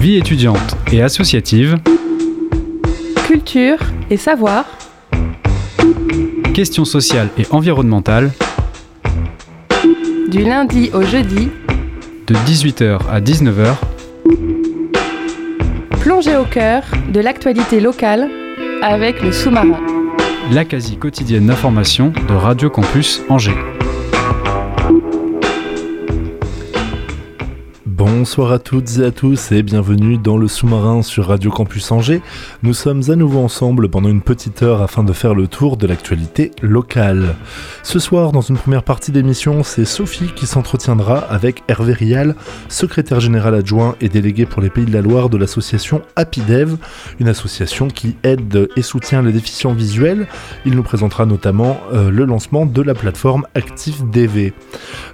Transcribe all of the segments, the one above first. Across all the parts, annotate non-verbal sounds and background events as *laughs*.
Vie étudiante et associative. Culture et savoir. Questions sociales et environnementales. Du lundi au jeudi. De 18h à 19h. Plongée au cœur de l'actualité locale avec le sous-marin. La quasi quotidienne d'information de Radio Campus Angers. Bonsoir à toutes et à tous et bienvenue dans le sous-marin sur Radio Campus Angers. Nous sommes à nouveau ensemble pendant une petite heure afin de faire le tour de l'actualité locale. Ce soir, dans une première partie d'émission, c'est Sophie qui s'entretiendra avec Hervé Rial, secrétaire général adjoint et délégué pour les Pays de la Loire de l'association HappyDev, une association qui aide et soutient les déficients visuels. Il nous présentera notamment euh, le lancement de la plateforme ActiveDV.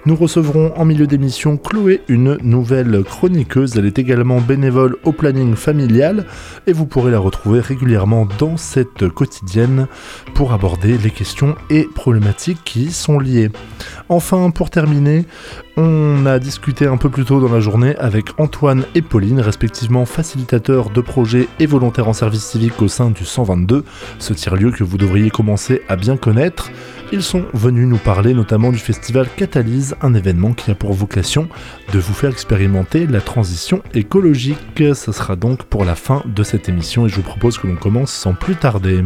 Nous recevrons en milieu d'émission Chloé, une nouvelle chroniqueuse. Elle est également bénévole au planning familial et vous pourrez la retrouver régulièrement dans cette quotidienne pour aborder les questions et problématiques qui y sont liées. Enfin, pour terminer, on a discuté un peu plus tôt dans la journée avec Antoine et Pauline, respectivement facilitateurs de projets et volontaires en service civique au sein du 122, ce tiers-lieu que vous devriez commencer à bien connaître. Ils sont venus nous parler notamment du festival Catalyse, un événement qui a pour vocation de vous faire expérimenter la transition écologique. Ce sera donc pour la fin de cette émission et je vous propose que l'on commence sans plus tarder.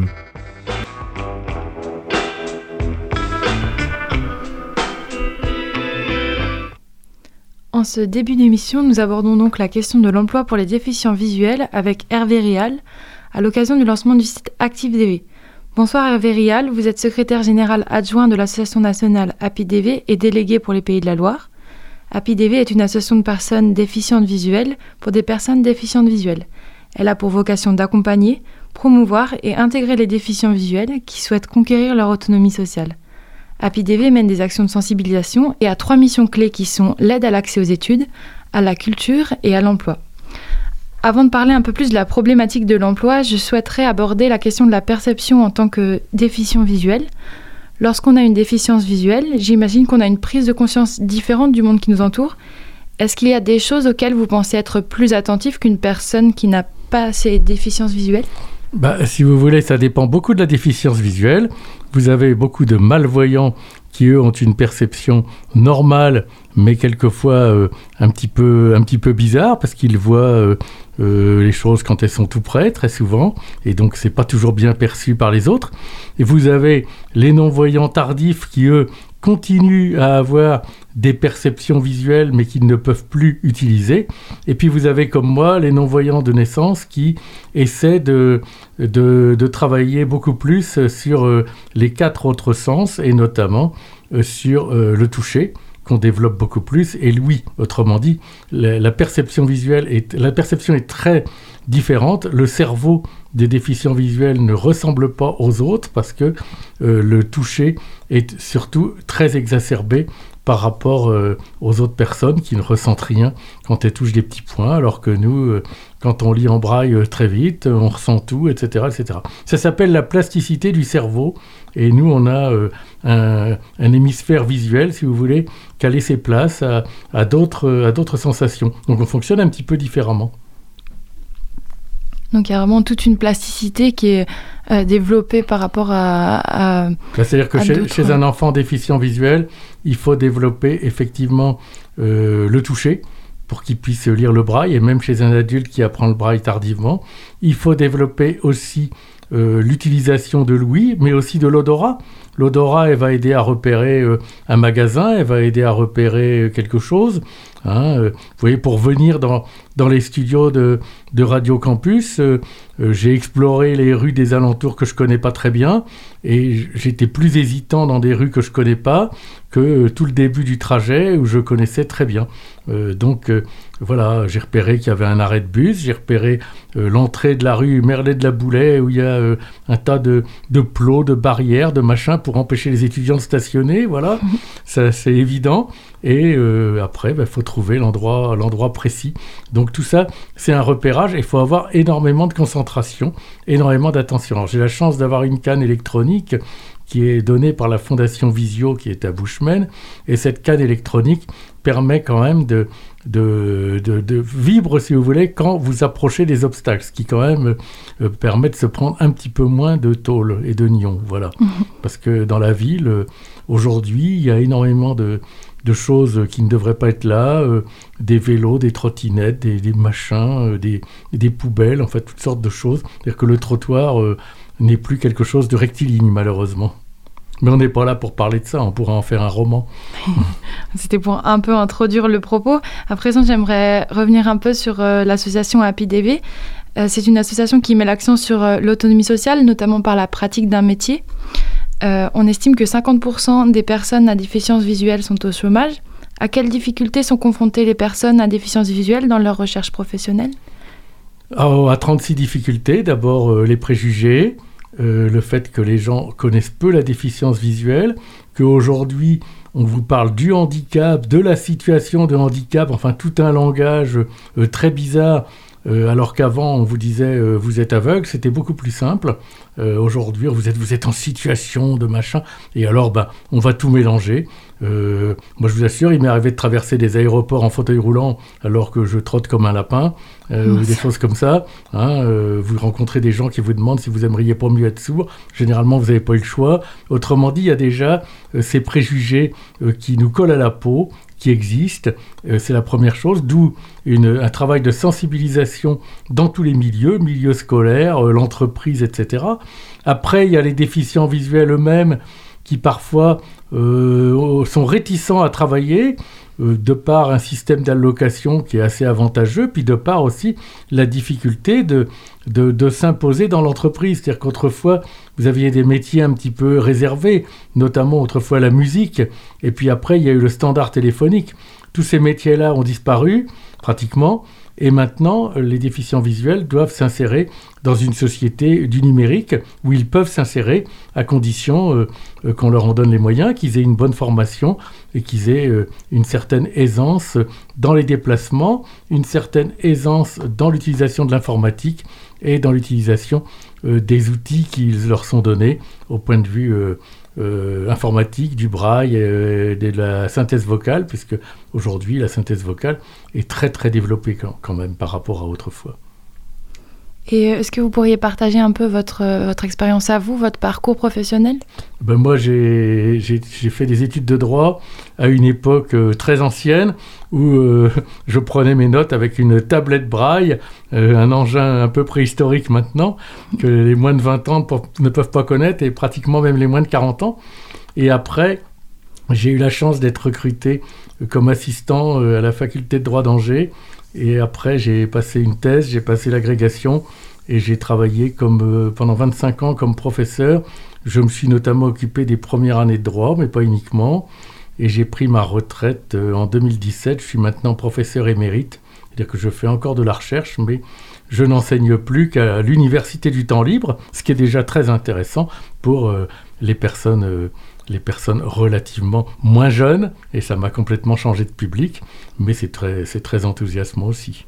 En ce début d'émission, nous abordons donc la question de l'emploi pour les déficients visuels avec Hervé Rial à l'occasion du lancement du site ActiveDV. Bonsoir Hervé Rial, vous êtes secrétaire général adjoint de l'association nationale APIDV et délégué pour les Pays de la Loire. APIDV est une association de personnes déficientes visuelles pour des personnes déficientes visuelles. Elle a pour vocation d'accompagner, promouvoir et intégrer les déficients visuels qui souhaitent conquérir leur autonomie sociale. APIDV mène des actions de sensibilisation et a trois missions clés qui sont l'aide à l'accès aux études, à la culture et à l'emploi. Avant de parler un peu plus de la problématique de l'emploi, je souhaiterais aborder la question de la perception en tant que déficient visuel. Lorsqu'on a une déficience visuelle, j'imagine qu'on a une prise de conscience différente du monde qui nous entoure. Est-ce qu'il y a des choses auxquelles vous pensez être plus attentif qu'une personne qui n'a pas ces déficiences visuelles? Bah, Si vous voulez, ça dépend beaucoup de la déficience visuelle. Vous avez beaucoup de malvoyants qui, eux, ont une perception normale, mais quelquefois euh, un, petit peu, un petit peu bizarre, parce qu'ils voient euh, euh, les choses quand elles sont tout près, très souvent, et donc c'est pas toujours bien perçu par les autres. Et vous avez les non-voyants tardifs qui, eux, continuent à avoir des perceptions visuelles mais qu'ils ne peuvent plus utiliser. Et puis vous avez comme moi les non-voyants de naissance qui essaient de, de, de travailler beaucoup plus sur les quatre autres sens et notamment sur le toucher qu'on développe beaucoup plus. Et oui, autrement dit, la, perception visuelle est, la perception est très différente. Le cerveau des déficients visuels ne ressemble pas aux autres parce que euh, le toucher est surtout très exacerbé par rapport euh, aux autres personnes qui ne ressentent rien quand elles touchent des petits points, alors que nous, euh, quand on lit en braille très vite, on ressent tout, etc. etc. Ça s'appelle la plasticité du cerveau, et nous, on a un, hémisphère visuel, si vous voulez, qui a laissé place à, à d'autres sensations. Donc on fonctionne un petit peu différemment. Donc il y a vraiment toute une plasticité qui est euh, développée par rapport à... C'est-à-dire que chez, un enfant déficient visuel, il faut développer effectivement euh, le toucher pour qu'il puisse lire le braille, et même chez un adulte qui apprend le braille tardivement. Il faut développer aussi euh, l'utilisation de l'ouïe, mais aussi de l'odorat. L'odorat, elle va aider à repérer euh, un magasin, elle va aider à repérer euh, quelque chose. Hein, euh, vous voyez, pour venir dans, dans les studios de, de Radio Campus, j'ai exploré les rues des alentours que je connais pas très bien et j'étais plus hésitant dans des rues que je connais pas que tout le début du trajet où je connaissais très bien. donc voilà, j'ai repéré qu'il y avait un arrêt de bus, j'ai repéré l'entrée de la rue Merlet de la Boulet où il y a un tas de, de plots, de barrières, de machins pour empêcher les étudiants de stationner, voilà, *laughs* ça c'est évident. Et euh, après, il bah, faut trouver l'endroit, l'endroit précis. Donc tout ça, c'est un repérage. Il faut avoir énormément de concentration, énormément d'attention. J'ai la chance d'avoir une canne électronique qui est donné par la Fondation Visio qui est à Bushman. Et cette canne électronique permet quand même de, de, de, vibrer, si vous voulez, quand vous approchez des obstacles, ce qui quand même euh, permet de se prendre un petit peu moins de tôle et de nions. Voilà. Parce que dans la ville, euh, aujourd'hui, il y a énormément de, de choses qui ne devraient pas être là, euh, des vélos, des trottinettes, des, machins, des, des, poubelles, en fait, toutes sortes de choses. C'est-à-dire que le trottoir n'est plus quelque chose de rectiligne, malheureusement. Mais on n'est pas là pour parler de ça, on pourrait en faire un roman. *laughs* C'était pour un peu introduire le propos. À présent, j'aimerais revenir un peu sur euh, l'association HappyDV. Euh, c'est une association qui met l'accent sur euh, l'autonomie sociale, notamment par la pratique d'un métier. On estime que 50% des personnes à déficience visuelle sont au chômage. À quelles difficultés sont confrontées les personnes à déficience visuelle dans leur recherche professionnelle? Oh, À 36 difficultés. D'abord, les préjugés, euh, le fait que les gens connaissent peu la déficience visuelle, qu'aujourd'hui on vous parle du handicap, de la situation de handicap, enfin tout un langage euh, très bizarre, euh, alors qu'avant on vous disait vous êtes aveugle, c'était beaucoup plus simple. Aujourd'hui vous êtes, vous êtes en situation de machin, et alors ben, on va tout mélanger. Euh, moi, je vous assure, il m'est arrivé de traverser des aéroports en fauteuil roulant alors que je trotte comme un lapin, euh, ou des choses comme ça. Hein, euh, vous rencontrez des gens qui vous demandent si vous aimeriez pas mieux être sourd. Généralement, vous n'avez pas eu le choix. Autrement dit, il y a déjà ces préjugés qui nous collent à la peau, qui existent. C'est la première chose, d'où un travail de sensibilisation dans tous les milieux, milieu scolaire, l'entreprise, etc. Après, il y a les déficients visuels eux-mêmes qui parfois euh, sont réticents à travailler euh, de par un système d'allocation qui est assez avantageux, puis de par aussi la difficulté de, de, s'imposer dans l'entreprise. C'est-à-dire qu'autrefois, vous aviez des métiers un petit peu réservés, notamment autrefois la musique, et puis après, il y a eu le standard téléphonique. Tous ces métiers-là ont disparu, pratiquement, et maintenant, les déficients visuels doivent s'insérer dans une société du numérique où ils peuvent s'insérer à condition euh, euh, qu'on leur en donne les moyens, qu'ils aient une bonne formation et qu'ils aient euh, une certaine aisance dans les déplacements, une certaine aisance dans l'utilisation de l'informatique et dans l'utilisation des outils qui leur sont donnés au point de vue informatique, du braille, et de la synthèse vocale, puisque aujourd'hui la synthèse vocale est très très développée quand même par rapport à autrefois. Et euh, est-ce que vous pourriez partager un peu votre, euh, votre expérience à vous, votre parcours professionnel? Ben Moi, j'ai fait des études de droit à une époque euh, très ancienne où *laughs* je prenais mes notes avec une tablette braille, un engin un peu préhistorique maintenant, que les moins de 20 ans ne peuvent pas connaître et pratiquement même les moins de 40 ans. Et après, j'ai eu la chance d'être recruté comme assistant à la faculté de droit d'Angers et après, j'ai passé une thèse, j'ai passé l'agrégation et j'ai travaillé comme, euh, pendant 25 ans comme professeur. Je me suis notamment occupé des premières années de droit, mais pas uniquement. Et j'ai pris ma retraite euh, en 2017. Je suis maintenant professeur émérite. C'est-à-dire que je fais encore de la recherche, mais je n'enseigne plus qu'à l'université du temps libre, ce qui est déjà très intéressant pour euh, les personnes les personnes relativement moins jeunes, et ça m'a complètement changé de public, mais c'est très, enthousiasmant aussi.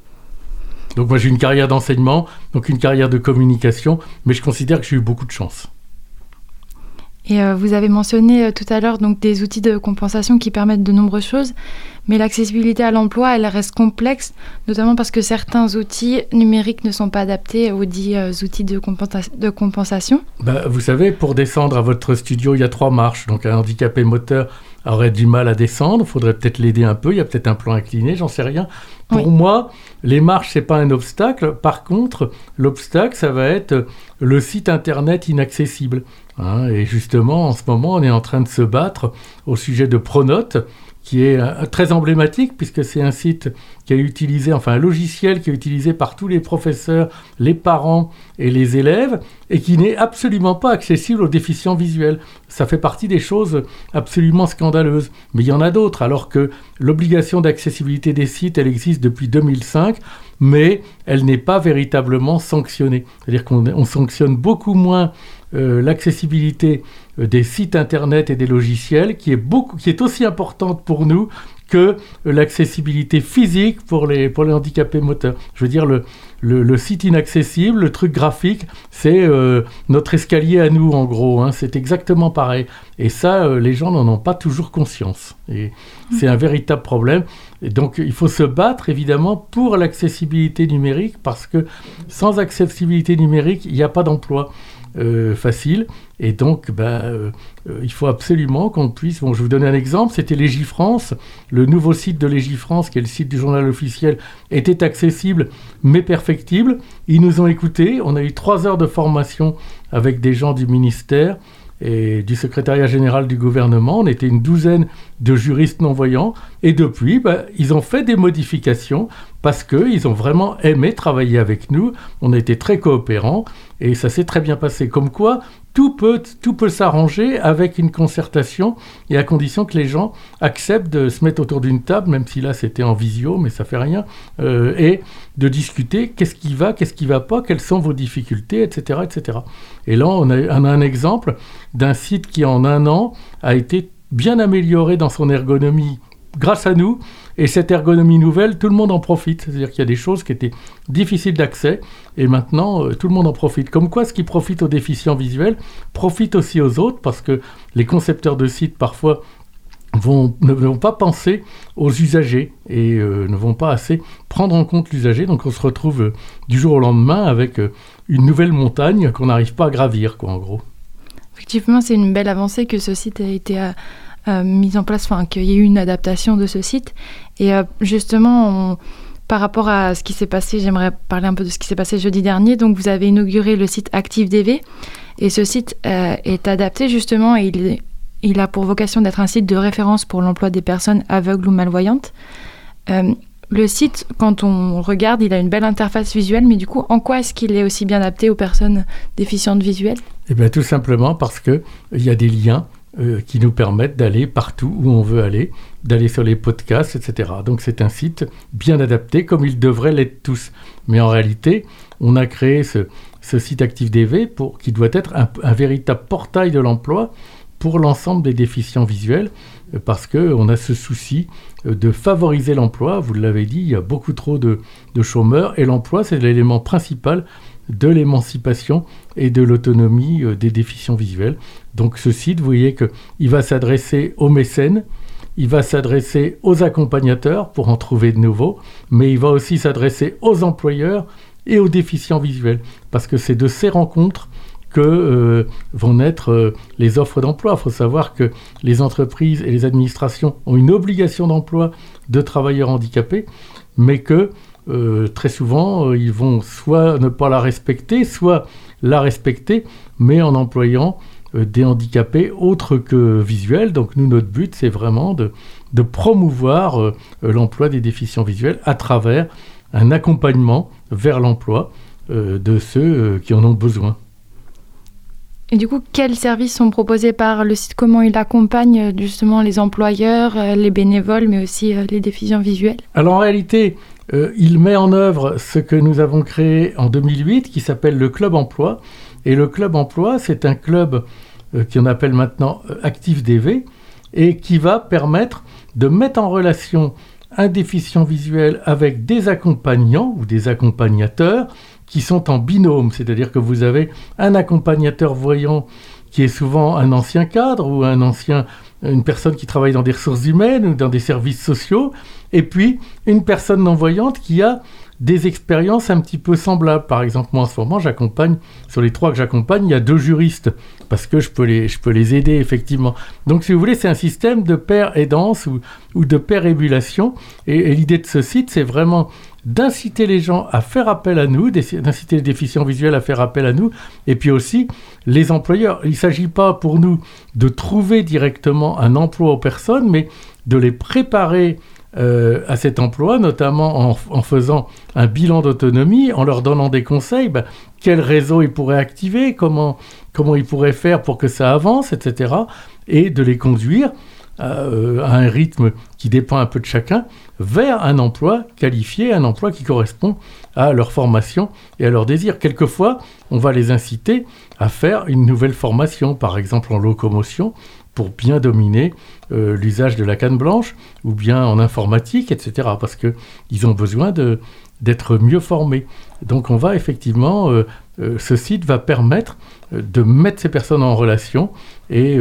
Donc moi j'ai une carrière d'enseignement, donc une carrière de communication, mais je considère que j'ai eu beaucoup de chance. Et euh, vous avez mentionné euh, tout à l'heure donc des outils de compensation qui permettent de nombreuses choses, mais l'accessibilité à l'emploi, elle reste complexe, notamment parce que certains outils numériques ne sont pas adaptés aux dits euh, outils de, de compensation. Bah, vous savez, pour descendre à votre studio, il y a trois marches. Donc un handicapé moteur aurait du mal à descendre, il faudrait peut-être l'aider un peu, il y a peut-être un plan incliné, j'en sais rien. Pour moi, les marches, c'est pas un obstacle. Par contre, l'obstacle, ça va être le site internet inaccessible. Hein, et justement, en ce moment, on est en train de se battre au sujet de Pronote, qui est euh, très emblématique puisque c'est un site qui est utilisé, enfin un logiciel qui est utilisé par tous les professeurs, les parents et les élèves et qui n'est absolument pas accessible aux déficients visuels. Ça fait partie des choses absolument scandaleuses. Mais il y en a d'autres, alors que l'obligation d'accessibilité des sites, elle existe depuis 2005, mais elle n'est pas véritablement sanctionnée. C'est-à-dire qu'on sanctionne beaucoup moins euh, l'accessibilité des sites internet et des logiciels qui est, beaucoup, qui est aussi importante pour nous que l'accessibilité physique pour les, pour les handicapés moteurs. Je veux dire, le, le, site inaccessible, le truc graphique, c'est euh, notre escalier à nous, en gros. Hein. c'est exactement pareil. Et ça, euh, les gens n'en ont pas toujours conscience. Et c'est un véritable problème. Et donc, il faut se battre, évidemment, pour l'accessibilité numérique, parce que sans accessibilité numérique, il n'y a pas d'emploi. Euh, facile. Et donc, ben, euh, il faut absolument qu'on puisse. Bon, je vous donner un exemple. C'était Légifrance. Le nouveau site de Légifrance, qui est le site du journal officiel, était accessible mais perfectible. Ils nous ont écoutés. On a eu trois heures de formation avec des gens du ministère et du secrétariat général du gouvernement. On était une douzaine de juristes non-voyants. Et depuis, bah, ils ont fait des modifications parce qu'ils ont vraiment aimé travailler avec nous. On a été très coopérants et ça s'est très bien passé. Comme quoi, tout peut, tout peut s'arranger avec une concertation et à condition que les gens acceptent de se mettre autour d'une table, même si là c'était en visio, mais ça fait rien, euh, et de discuter qu'est-ce qui va, qu'est-ce qui va pas, quelles sont vos difficultés, etc. etc. Et là, on a, on a un exemple d'un site qui en un an a été bien amélioré dans son ergonomie grâce à nous. Et cette ergonomie nouvelle, tout le monde en profite. C'est-à-dire qu'il y a des choses qui étaient difficiles d'accès et maintenant euh, tout le monde en profite. Comme quoi, ce qui profite aux déficients visuels profite aussi aux autres parce que les concepteurs de sites parfois ne vont pas penser aux usagers et euh, ne vont pas assez prendre en compte l'usager. Donc on se retrouve euh, du jour au lendemain avec une nouvelle montagne qu'on n'arrive pas à gravir, quoi, en gros. Effectivement, c'est une belle avancée que ce site ait été mise en place, enfin qu'il y ait eu une adaptation de ce site. Et euh, justement, par rapport à ce qui s'est passé, j'aimerais parler un peu de ce qui s'est passé jeudi dernier. Donc vous avez inauguré le site ActiveDV et ce site euh, est adapté justement et il a pour vocation d'être un site de référence pour l'emploi des personnes aveugles ou malvoyantes. le site, quand on regarde, il a une belle interface visuelle, mais du coup, en quoi est-ce qu'il est aussi bien adapté aux personnes déficientes visuelles? Eh bien, tout simplement parce qu'il y a des liens euh, qui nous permettent d'aller partout où on veut aller, d'aller sur les podcasts, etc. Donc c'est un site bien adapté comme il devrait l'être tous. Mais en réalité, on a créé ce, site ActiveDV pour, qui doit être un, véritable portail de l'emploi pour l'ensemble des déficients visuels, euh, parce qu'on a ce souci euh, de favoriser l'emploi. Vous l'avez dit, il y a beaucoup trop de, de chômeurs, et l'emploi, c'est l'élément principal de l'émancipation et de l'autonomie des déficients visuels. Donc ce site, vous voyez qu'il va s'adresser aux mécènes, il va s'adresser aux accompagnateurs pour en trouver de nouveaux, mais il va aussi s'adresser aux employeurs et aux déficients visuels, parce que c'est de ces rencontres que euh, vont naître euh, les offres d'emploi. Il faut savoir que les entreprises et les administrations ont une obligation d'emploi de travailleurs handicapés, mais que euh, très souvent, ils vont soit ne pas la respecter, soit la respecter, mais en employant euh, des handicapés autres que visuels. Donc nous, notre but, c'est vraiment de, promouvoir euh, l'emploi des déficients visuels à travers un accompagnement vers l'emploi euh, de ceux qui en ont besoin. Et du coup, quels services sont proposés par le site? Comment il accompagne justement les employeurs, les bénévoles, mais aussi les déficients visuels? Alors en réalité, il met en œuvre ce que nous avons créé en 2008 qui s'appelle le Club Emploi. Et le club emploi, c'est un club euh, qu'on appelle maintenant euh, Active DV et qui va permettre de mettre en relation un déficient visuel avec des accompagnants ou des accompagnateurs qui sont en binôme, c'est-à-dire que vous avez un accompagnateur voyant qui est souvent un ancien cadre ou un ancien, une personne qui travaille dans des ressources humaines ou dans des services sociaux, et puis une personne non-voyante qui a des expériences un petit peu semblables. Par exemple, moi en ce moment, j'accompagne, sur les trois que j'accompagne, il y a deux juristes, parce que je peux les, je peux les aider effectivement. Donc si vous voulez, c'est un système de pair aidance ou, ou de pair ébullition. Et, l'idée de ce site, c'est vraiment d'inciter les gens à faire appel à nous, d'inciter les déficients visuels à faire appel à nous, et puis aussi les employeurs. Il ne s'agit pas pour nous de trouver directement un emploi aux personnes, mais de les préparer euh, à cet emploi, notamment en, faisant un bilan d'autonomie, en leur donnant des conseils, ben, quel réseau ils pourraient activer, comment, comment ils pourraient faire pour que ça avance, etc. Et de les conduire à, un rythme qui dépend un peu de chacun, vers un emploi qualifié, un emploi qui correspond à leur formation et à leur désir. Quelquefois, on va les inciter à faire une nouvelle formation, par exemple en locomotion, pour bien dominer l'usage de la canne blanche, ou bien en informatique, etc. Parce qu'ils ont besoin d'être mieux formés. Donc on va effectivement, ce site va permettre de mettre ces personnes en relation et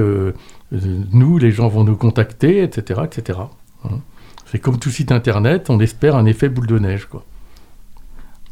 nous, les gens vont nous contacter, etc. etc. Hein. C'est comme tout site internet, on espère un effet boule de neige. Quoi.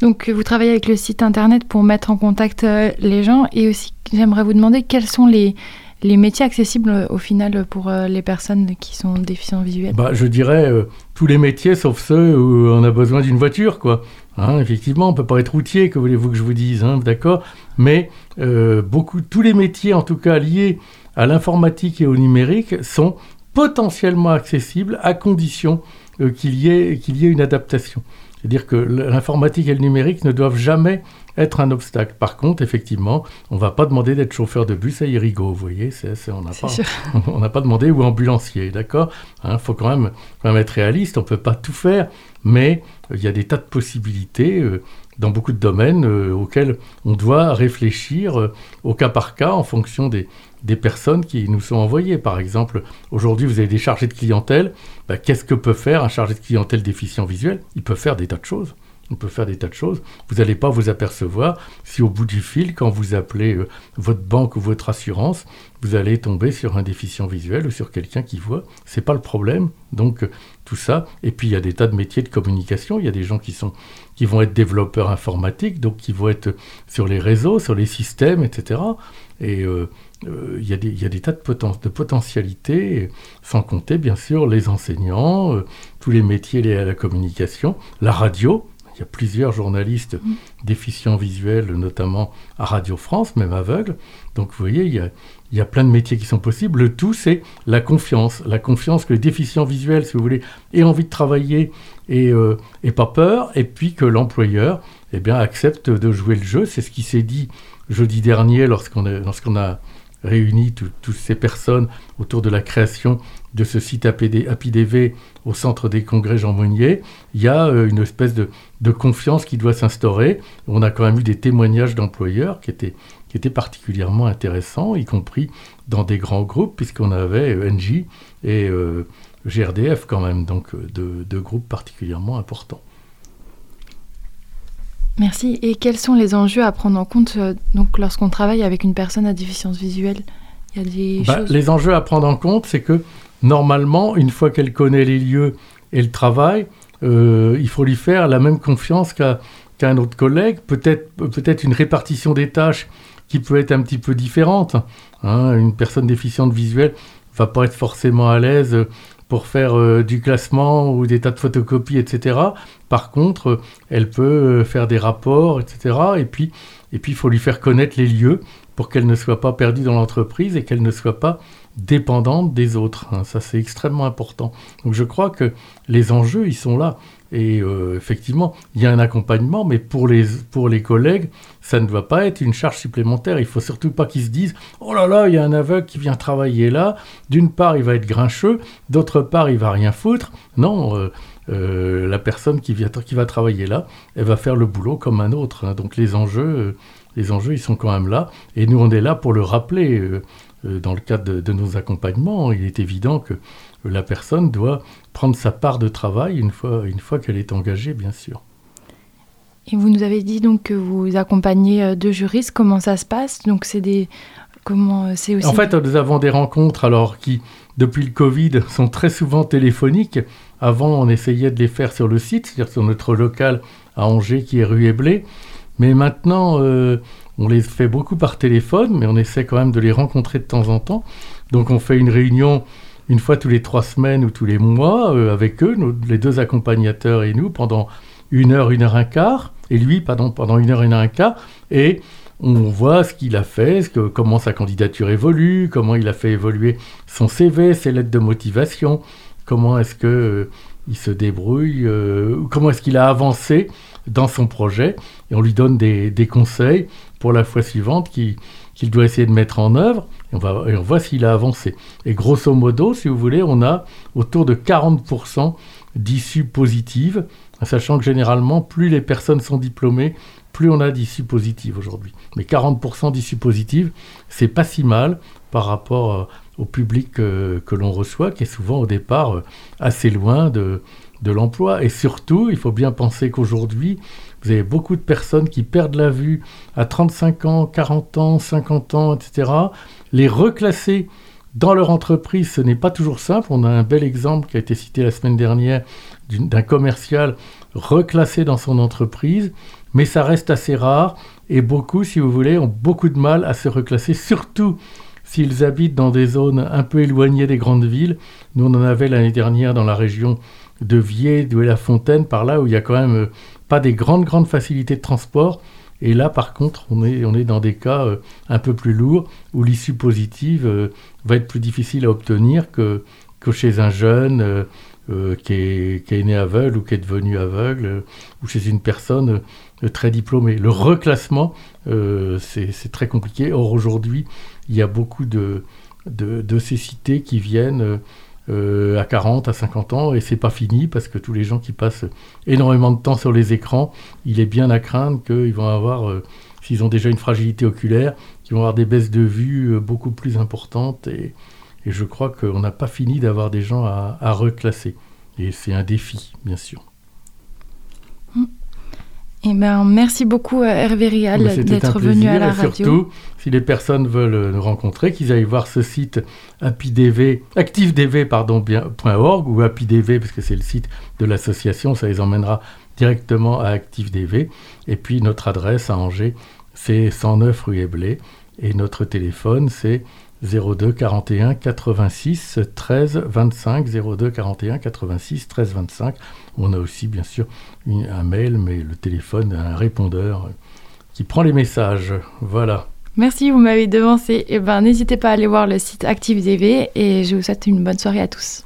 Donc vous travaillez avec le site internet pour mettre en contact euh, les gens et aussi j'aimerais vous demander quels sont les, les métiers accessibles euh, au final pour euh, les personnes qui sont déficients visuels bah, Je dirais tous les métiers sauf ceux où on a besoin d'une voiture. quoi. Hein, effectivement, on ne peut pas être routier, que voulez-vous que je vous dise, hein, d'accord Mais beaucoup, tous les métiers en tout cas liés à l'informatique et au numérique sont potentiellement accessibles à condition euh, qu'il y, y ait une adaptation. C'est-à-dire que l'informatique et le numérique ne doivent jamais être un obstacle. Par contre, effectivement, on ne va pas demander d'être chauffeur de bus à Irigo, vous voyez, on n'a pas, *laughs* pas demandé ou ambulancier, d'accord Il hein, faut quand même, quand même être réaliste, on ne peut pas tout faire, mais euh, il y a des tas de possibilités. Euh, dans beaucoup de domaines auxquels on doit réfléchir au cas par cas en fonction des, des personnes qui nous sont envoyées. Par exemple, aujourd'hui, vous avez des chargés de clientèle. Bah, qu'est-ce que peut faire un chargé de clientèle déficient visuel? Il peut faire des tas de choses. On peut faire des tas de choses. Vous n'allez pas vous apercevoir si au bout du fil, quand vous appelez euh, votre banque ou votre assurance, vous allez tomber sur un déficient visuel ou sur quelqu'un qui voit. C'est pas le problème. Donc euh, tout ça. Et puis il y a des tas de métiers de communication. Il y a des gens qui sont qui vont être développeurs informatiques, donc qui vont être sur les réseaux, sur les systèmes, etc. Et euh, il y, a des tas de, de, potentialités, sans compter bien sûr les enseignants, tous les métiers liés à la communication, la radio. Il y a plusieurs journalistes déficients visuels, notamment à Radio France, même aveugles. Donc vous voyez, il y, a, plein de métiers qui sont possibles. Le tout, c'est la confiance. La confiance que le déficient visuel, si vous voulez, ait envie de travailler et, euh, pas peur, et puis que l'employeur eh bien, accepte de jouer le jeu. C'est ce qui s'est dit jeudi dernier lorsqu'on a réuni toutes ces personnes autour de la création de ce site APDV au centre des congrès Jean Monnier, il y a euh, une espèce de, confiance qui doit s'instaurer. On a quand même eu des témoignages d'employeurs qui étaient, qui étaient particulièrement intéressants, y compris dans des grands groupes, puisqu'on avait ENJ et euh, GRDF quand même, donc euh, deux groupes particulièrement importants. Merci. Et quels sont les enjeux à prendre en compte euh, donc, lorsqu'on travaille avec une personne à déficience visuelle? Il y a des bah, Les enjeux à prendre en compte, c'est que normalement, une fois qu'elle connaît les lieux et le travail, euh, il faut lui faire la même confiance qu'à un autre collègue, peut-être peut une répartition des tâches qui peut être un petit peu différente. Hein. Une personne déficiente visuelle va pas être forcément à l'aise pour faire euh, du classement ou des tas de photocopies, etc. Par contre, elle peut euh, faire des rapports, etc. Et puis, et puis, il faut lui faire connaître les lieux pour qu'elle ne soit pas perdue dans l'entreprise et qu'elle ne soit pas dépendante des autres. Hein. Ça, c'est extrêmement important. Donc, je crois que les enjeux, ils sont là. Et euh, effectivement, il y a un accompagnement, mais pour les, pour les collègues, ça ne doit pas être une charge supplémentaire. Il faut surtout pas qu'ils se disent Oh là là, il y a un aveugle qui vient travailler là. D'une part, il va être grincheux, d'autre part, il va rien foutre. Non, euh, euh, la personne qui, vient, qui va travailler là, elle va faire le boulot comme un autre. Hein. Donc les enjeux, les enjeux, ils sont quand même là. Et nous, on est là pour le rappeler. Dans le cadre de, de, nos accompagnements, il est évident que la personne doit prendre sa part de travail une fois, une fois qu'elle est engagée, bien sûr. Et vous nous avez dit donc que vous accompagnez euh, deux juristes. Comment ça se passe? Donc c'est des comment euh, c'est aussi. En fait, nous avons des rencontres alors qui depuis le Covid *laughs* sont très souvent téléphoniques. Avant, on essayait de les faire sur le site, c'est-à-dire sur notre local à Angers qui est rue Eblé. Mais maintenant, euh, on les fait beaucoup par téléphone, mais on essaie quand même de les rencontrer de temps en temps. Donc on fait une réunion une fois tous les trois semaines ou tous les mois euh, avec eux, les deux accompagnateurs et nous, pendant une heure, une heure un quart, et lui, pardon, pendant une heure, une heure un quart, et on voit ce qu'il a fait, ce que, comment sa candidature évolue, comment il a fait évoluer son CV, ses lettres de motivation, comment est-ce que euh, il se débrouille, euh, comment est-ce qu'il a avancé dans son projet, et on lui donne des, des conseils pour la fois suivante qui, qu'il doit essayer de mettre en œuvre, et on, et voit s'il a avancé. Et grosso modo, si vous voulez, on a autour de 40% d'issues positives, sachant que généralement, plus les personnes sont diplômées, plus on a d'issues positives aujourd'hui. Mais 40% d'issues positives, c'est pas si mal par rapport euh, au public que l'on reçoit, qui est souvent au départ euh, assez loin de, de l'emploi. Et surtout, il faut bien penser qu'aujourd'hui, vous avez beaucoup de personnes qui perdent la vue à 35 ans, 40 ans, 50 ans, etc. Les reclasser dans leur entreprise, ce n'est pas toujours simple. On a un bel exemple qui a été cité la semaine dernière d'un commercial reclassé dans son entreprise, mais ça reste assez rare et beaucoup, si vous voulez, ont beaucoup de mal à se reclasser, surtout s'ils habitent dans des zones un peu éloignées des grandes villes. Nous, on en avait l'année dernière dans la région de Vier, de la Fontaine, par là où il y a quand même euh, pas des grandes, grandes facilités de transport. Et là, par contre, on est, on est dans des cas euh, un peu plus lourds où l'issue positive euh, va être plus difficile à obtenir que, que chez un jeune qui, est, qui, est, né aveugle ou qui est devenu aveugle ou chez une personne très diplômée. Le reclassement, c'est très compliqué. Or, aujourd'hui, il y a beaucoup de, de, de ces cités qui viennent euh, à 40, à 50 ans, et c'est pas fini parce que tous les gens qui passent énormément de temps sur les écrans, il est bien à craindre qu'ils vont avoir, euh, s'ils ont déjà une fragilité oculaire, qu'ils vont avoir des baisses de vue euh, beaucoup plus importantes, et, je crois qu'on n'a pas fini d'avoir des gens à, à reclasser. Et c'est un défi, bien sûr. Eh ben, merci beaucoup Hervé Rial d'être venu à la radio. Surtout, si les personnes veulent nous rencontrer, qu'ils aillent voir ce site APIDV, activedv.org ou APIDV, parce que c'est le site de l'association, ça les emmènera directement à ActiveDV. Et puis notre adresse à Angers, c'est 109 rue Eblé. Et notre téléphone, c'est 02 41 86 13 25 02 41 86 13 25. On a aussi bien sûr un mail, mais le téléphone, un répondeur qui prend les messages. Voilà. Merci, vous m'avez devancé. Eh ben, n'hésitez pas à aller voir le site ActiveDV et je vous souhaite une bonne soirée à tous.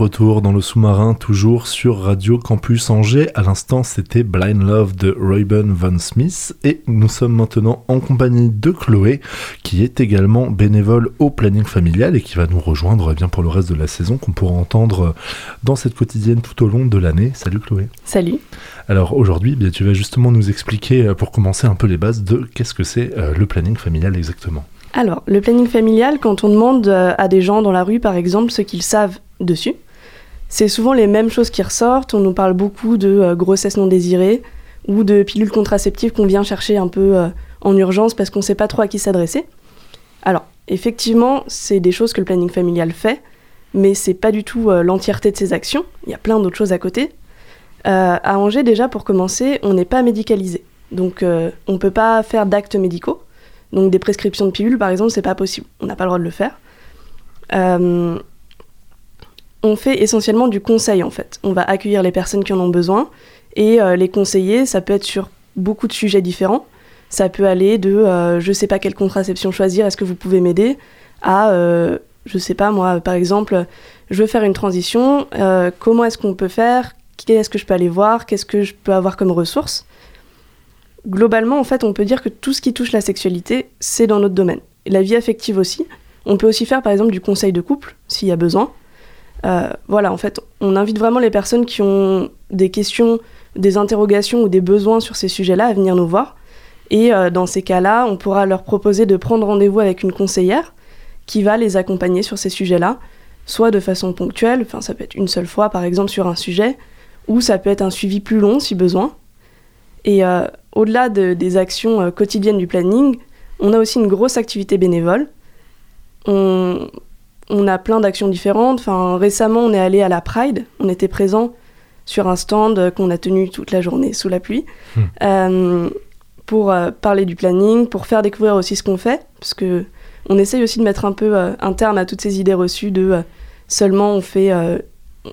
Retour dans le sous-marin, toujours sur Radio Campus Angers. À l'instant, c'était Blind Love de Reuben Van Smith. Et nous sommes maintenant en compagnie de Chloé, qui est également bénévole au planning familial et qui va nous rejoindre eh bien pour le reste de la saison, qu'on pourra entendre dans cette quotidienne tout au long de l'année. Salut Chloé. Salut. Alors aujourd'hui, eh tu vas justement nous expliquer, euh, pour commencer un peu les bases, de qu'est-ce que c'est euh, le planning familial exactement. Alors, le planning familial, quand on demande euh, à des gens dans la rue, par exemple, ce qu'ils savent dessus, c'est souvent les mêmes choses qui ressortent. On nous parle beaucoup de euh, grossesse non désirée ou de pilules contraceptives qu'on vient chercher un peu euh, en urgence parce qu'on ne sait pas trop à qui s'adresser. Alors, effectivement, c'est des choses que le planning familial fait, mais c'est pas du tout l'entièreté de ses actions. Il y a plein d'autres choses à côté. à Angers, déjà, pour commencer, on n'est pas médicalisé. Donc, on ne peut pas faire d'actes médicaux. Donc des prescriptions de pilules, par exemple, c'est pas possible. On n'a pas le droit de le faire. Euh, on fait essentiellement du conseil en fait. On va accueillir les personnes qui en ont besoin et euh, les conseiller. Ça peut être sur beaucoup de sujets différents. Ça peut aller de euh, je sais pas quelle contraception choisir, est-ce que vous pouvez m'aider à je sais pas moi par exemple je veux faire une transition, comment est-ce qu'on peut faire, qu'est-ce que je peux aller voir, qu'est-ce que je peux avoir comme ressources globalement, en fait, on peut dire que tout ce qui touche la sexualité, c'est dans notre domaine. La vie affective aussi. On peut aussi faire, par exemple, du conseil de couple, s'il y a besoin. Euh, voilà, en fait, on invite vraiment les personnes qui ont des questions, des interrogations ou des besoins sur ces sujets-là à venir nous voir. Et euh, dans ces cas-là, on pourra leur proposer de prendre rendez-vous avec une conseillère qui va les accompagner sur ces sujets-là, soit de façon ponctuelle, enfin ça peut être une seule fois par exemple sur un sujet, ou ça peut être un suivi plus long si besoin. Et euh, au-delà des actions quotidiennes du planning, on a aussi une grosse activité bénévole. On, a plein d'actions différentes. Enfin, récemment, on est allé à la Pride. On était présent sur un stand qu'on a tenu toute la journée sous la pluie hmm. euh, pour parler du planning, pour faire découvrir aussi ce qu'on fait, parce que on essaye aussi de mettre un peu un terme à toutes ces idées reçues de seulement on fait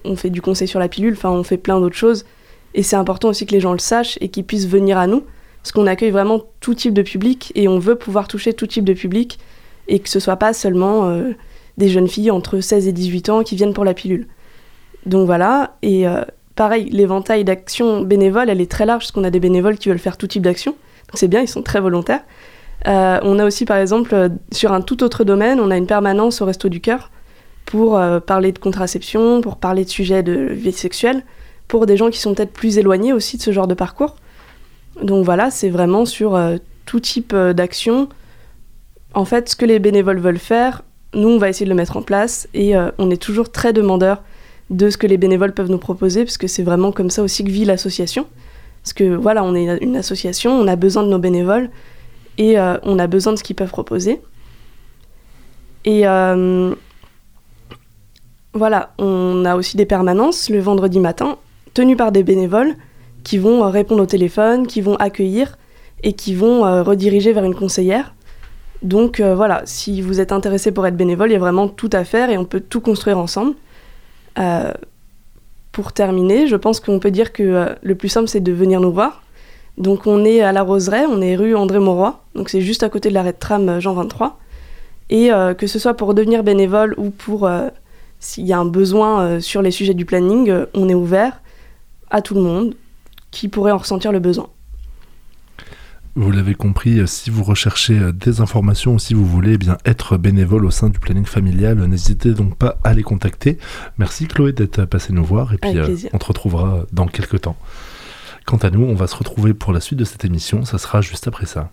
on fait du conseil sur la pilule. Enfin, on fait plein d'autres choses. Et c'est important aussi que les gens le sachent et qu'ils puissent venir à nous, parce qu'on accueille vraiment tout type de public et on veut pouvoir toucher tout type de public et que ce soit pas seulement euh, des jeunes filles entre 16 et 18 ans qui viennent pour la pilule. Donc voilà, et euh, pareil, l'éventail d'actions bénévoles, elle est très large, parce qu'on a des bénévoles qui veulent faire tout type d'actions. Donc c'est bien, ils sont très volontaires. Euh, on a aussi, par exemple, sur un tout autre domaine, on a une permanence au Resto du Cœur pour parler de contraception, pour parler de sujets de vie sexuelle pour des gens qui sont peut-être plus éloignés aussi de ce genre de parcours. Donc voilà, c'est vraiment sur euh, tout type euh, d'action. En fait, ce que les bénévoles veulent faire, nous, on va essayer de le mettre en place et euh, on est toujours très demandeur de ce que les bénévoles peuvent nous proposer, parce que c'est vraiment comme ça aussi que vit l'association. Parce que voilà, on est une association, on a besoin de nos bénévoles et on a besoin de ce qu'ils peuvent proposer. Et voilà, on a aussi des permanences le vendredi matin tenus par des bénévoles qui vont euh, répondre au téléphone, qui vont accueillir et qui vont euh, rediriger vers une conseillère. Donc euh, voilà, si vous êtes intéressé pour être bénévole, il y a vraiment tout à faire et on peut tout construire ensemble. pour terminer, je pense qu'on peut dire que le plus simple, c'est de venir nous voir. Donc on est à la Roseraie, on est rue André Mauroy, donc c'est juste à côté de l'arrêt de tram Jean 23. Et que ce soit pour devenir bénévole ou pour s'il y a un besoin sur les sujets du planning, on est ouvert à tout le monde qui pourrait en ressentir le besoin. Vous l'avez compris, euh, si vous recherchez euh, des informations ou si vous voulez eh bien être bénévole au sein du planning familial, n'hésitez donc pas à les contacter. Merci Chloé d'être passée nous voir et puis euh, on te retrouvera dans quelques temps. Quant à nous, on va se retrouver pour la suite de cette émission, ça sera juste après ça.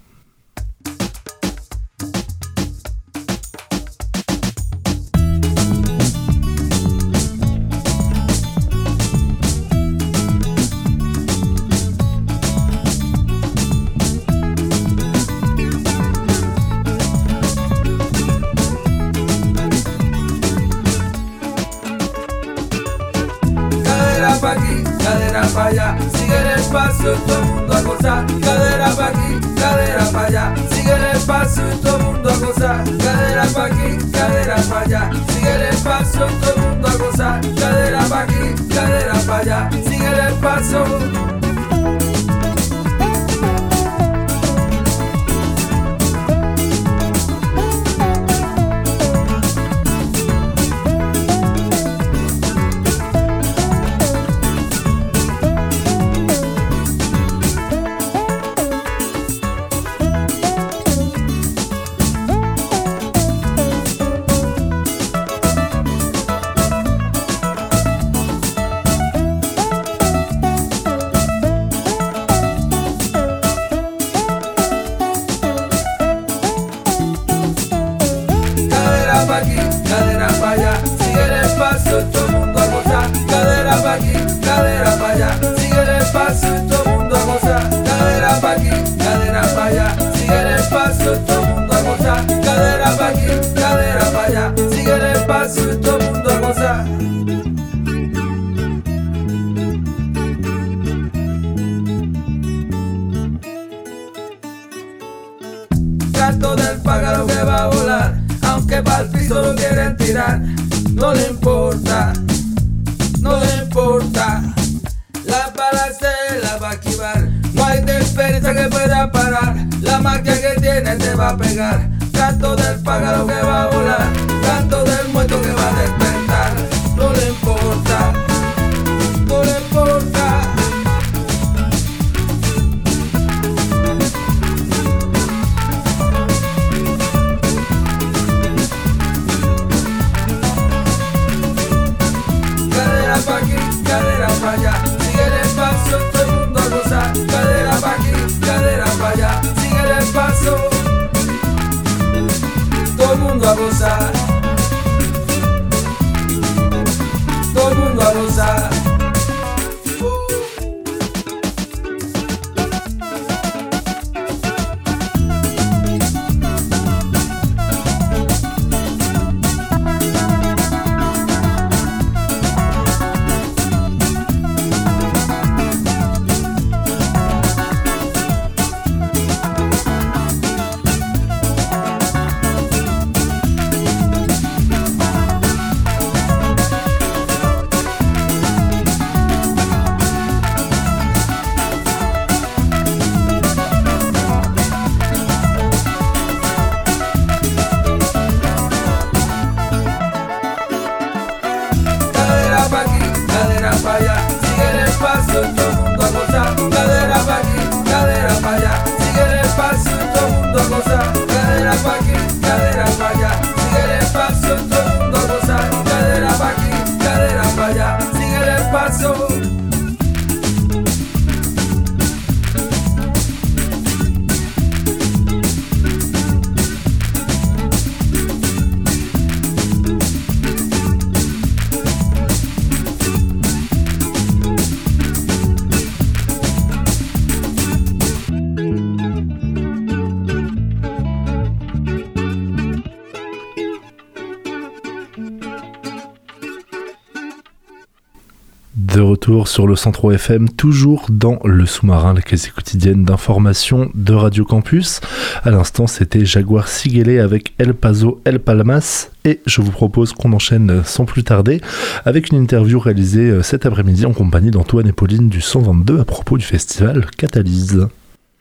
De retour sur le 103 FM, toujours dans le sous-marin, la quasi quotidienne d'information de Radio Campus. À l'instant, c'était Jaguar Sigele avec El Paso El Palmas. Et je vous propose qu'on enchaîne sans plus tarder avec une interview réalisée euh, cet après-midi en compagnie d'Antoine et Pauline du 122 à propos du festival Catalyse.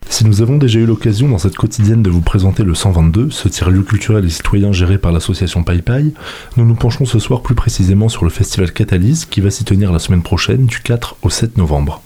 Si nous avons déjà eu l'occasion dans cette quotidienne de vous présenter le 122, ce tiers-lieu culturel et citoyen géré par l'association PayPay, nous nous penchons ce soir plus précisément sur le festival Catalyse qui va s'y tenir la semaine prochaine du 4 au 7 novembre.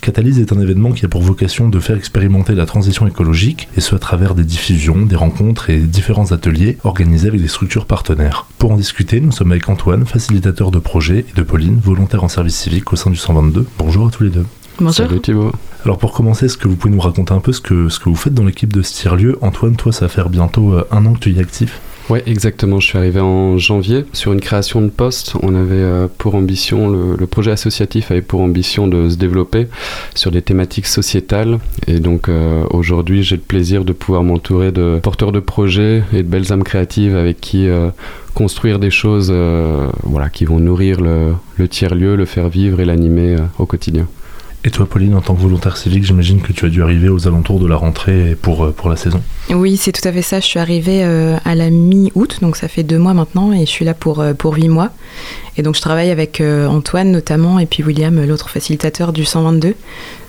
Catalyse est un événement qui a pour vocation de faire expérimenter la transition écologique, et ce à travers des diffusions, des rencontres et différents ateliers organisés avec des structures partenaires. Pour en discuter, nous sommes avec Antoine, facilitateur de projet, et de Pauline, volontaire en service civique au sein du 122. Bonjour à tous les deux. Bonjour. Salut Thibaut. Alors pour commencer, est-ce que vous pouvez nous raconter un peu ce que, ce que vous faites dans l'équipe de ce tiers-lieu Antoine, toi, ça va faire bientôt euh, un an que tu y es actif. Ouais, exactement. Je suis arrivé en janvier sur une création de poste. On avait euh, pour ambition, le, le projet associatif avait pour ambition de se développer sur des thématiques sociétales. Et donc euh, aujourd'hui, j'ai le plaisir de pouvoir m'entourer de porteurs de projets et de belles âmes créatives avec qui euh, construire des choses euh, voilà, qui vont nourrir le, le tiers-lieu, le faire vivre et l'animer euh, au quotidien. Et toi, Pauline, en tant que volontaire civique, j'imagine que tu as dû arriver aux alentours de la rentrée pour, euh, pour la saison. Oui, c'est tout à fait ça. Je suis arrivée euh, à la mi-août, donc ça fait deux mois maintenant, et je suis là pour, euh, pour huit mois. Et donc je travaille avec Antoine notamment, et puis William, l'autre facilitateur du 122,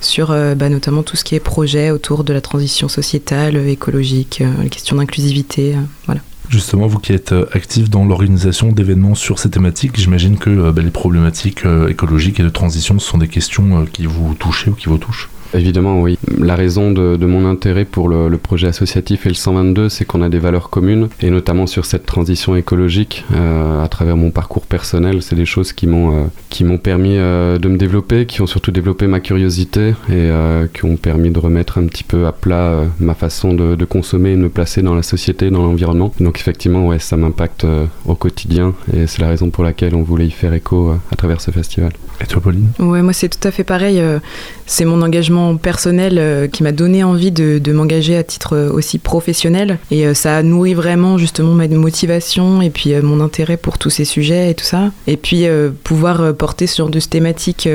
sur bah, notamment tout ce qui est projet autour de la transition sociétale, écologique, les questions d'inclusivité. voilà. Justement, vous qui êtes euh, actif dans l'organisation d'événements sur ces thématiques, j'imagine que euh, bah, les problématiques euh, écologiques et de transition, ce sont des questions qui vous touchent ou qui vous touchent. Évidemment, oui. La raison de, de mon intérêt pour le, le projet associatif et le 122, c'est qu'on a des valeurs communes, et notamment sur cette transition écologique, euh, à travers mon parcours personnel, c'est des choses qui m'ont euh, qui m'ont permis euh, de me développer, qui ont surtout développé ma curiosité et euh, qui ont permis de remettre un petit peu à plat euh, ma façon de, de consommer et de me placer dans la société, dans l'environnement. Donc effectivement, ouais, ça m'impacte euh, au quotidien, et c'est la raison pour laquelle on voulait y faire écho euh, à travers ce festival. Et toi, Pauline? Ouais, moi c'est tout à fait pareil. euh, C'est mon engagement personnel qui m'a donné envie de, m'engager à titre aussi professionnel. Et ça a nourri vraiment justement ma motivation et puis mon intérêt pour tous ces sujets et tout ça. Et puis pouvoir porter ce genre de thématiques